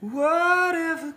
Whatever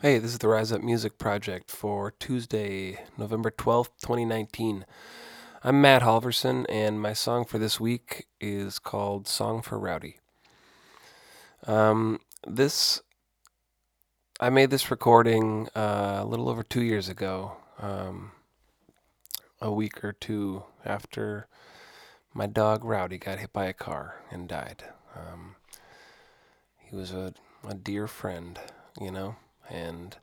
Hey, this is the Rise Up Music Project for Tuesday, November 12th, 2019. I'm Matt Halverson, and my song for this week is called Song for Rowdy. Um, this, I made this recording uh, a little over two years ago, um, a week or two after my dog Rowdy got hit by a car and died. Um, he was a, a dear friend, you know, and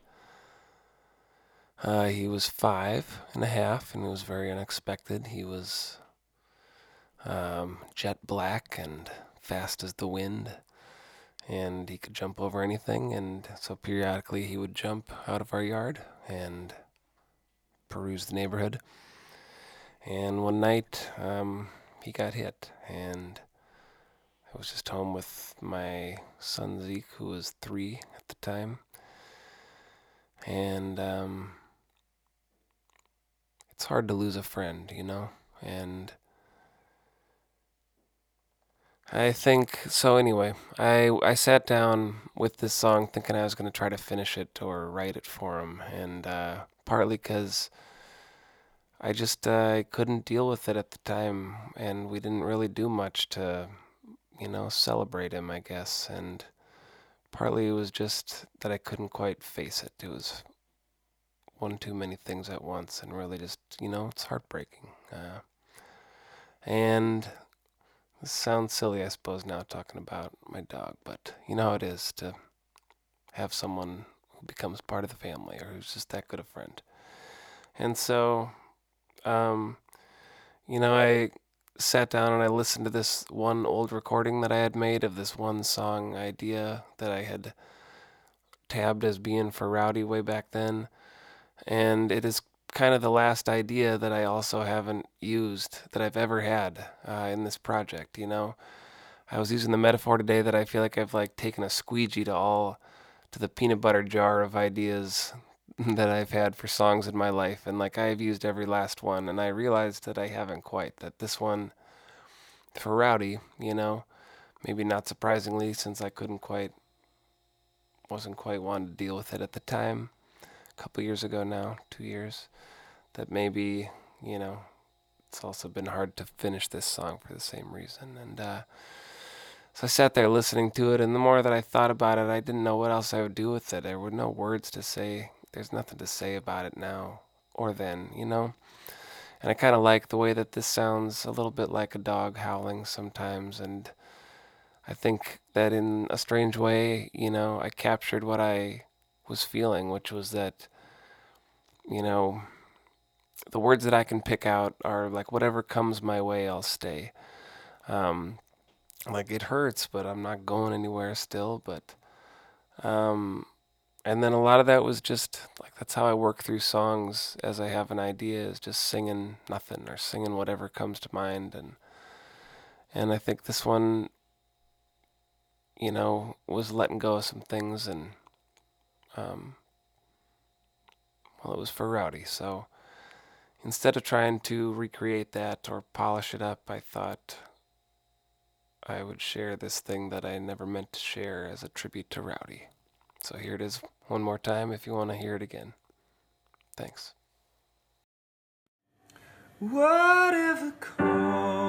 uh, he was five and a half, and it was very unexpected. He was um, jet black and fast as the wind, and he could jump over anything. And so periodically he would jump out of our yard and peruse the neighborhood. And one night um, he got hit, and I was just home with my son Zeke, who was three at the time. And um, it's hard to lose a friend, you know? And I think so. Anyway, I I sat down with this song thinking I was going to try to finish it or write it for him, and uh, partly because I just uh, couldn't deal with it at the time, and we didn't really do much to, you know, celebrate him, I guess, and partly it was just that I couldn't quite face it. It was one too many things at once, and really just, you know, it's heartbreaking. Uh, and this sounds silly, I suppose, now talking about my dog, but you know how it is to have someone who becomes part of the family or who's just that good a friend. And so, um, you know, I sat down and I listened to this one old recording that I had made of this one song idea that I had tabbed as being for Rowdy way back then. And it is kind of the last idea that I also haven't used that I've ever had uh, in this project, you know? I was using the metaphor today that I feel like I've like taken a squeegee to all to the peanut butter jar of ideas that I've had for songs in my life, and like I've used every last one, and I realized that I haven't quite. That this one, for Rowdy, you know, maybe not surprisingly, since I couldn't quite, wasn't quite wanting to deal with it at the time, a couple years ago now, two years, that maybe, you know, it's also been hard to finish this song for the same reason, and uh, so I sat there listening to it, and the more that I thought about it, I didn't know what else I would do with it. There were no words to say. There's nothing to say about it now or then, you know? And I kind of like the way that this sounds a little bit like a dog howling sometimes. And I think that in a strange way, you know, I captured what I was feeling, which was that, you know, the words that I can pick out are like, whatever comes my way, I'll stay. Um, like it hurts, but I'm not going anywhere still. But, um, and then a lot of that was just like that's how I work through songs as I have an idea is just singing nothing or singing whatever comes to mind and and I think this one you know was letting go of some things and um well it was for Rowdy so instead of trying to recreate that or polish it up I thought I would share this thing that I never meant to share as a tribute to Rowdy. So here it is one more time if you want to hear it again. Thanks. Whatever comes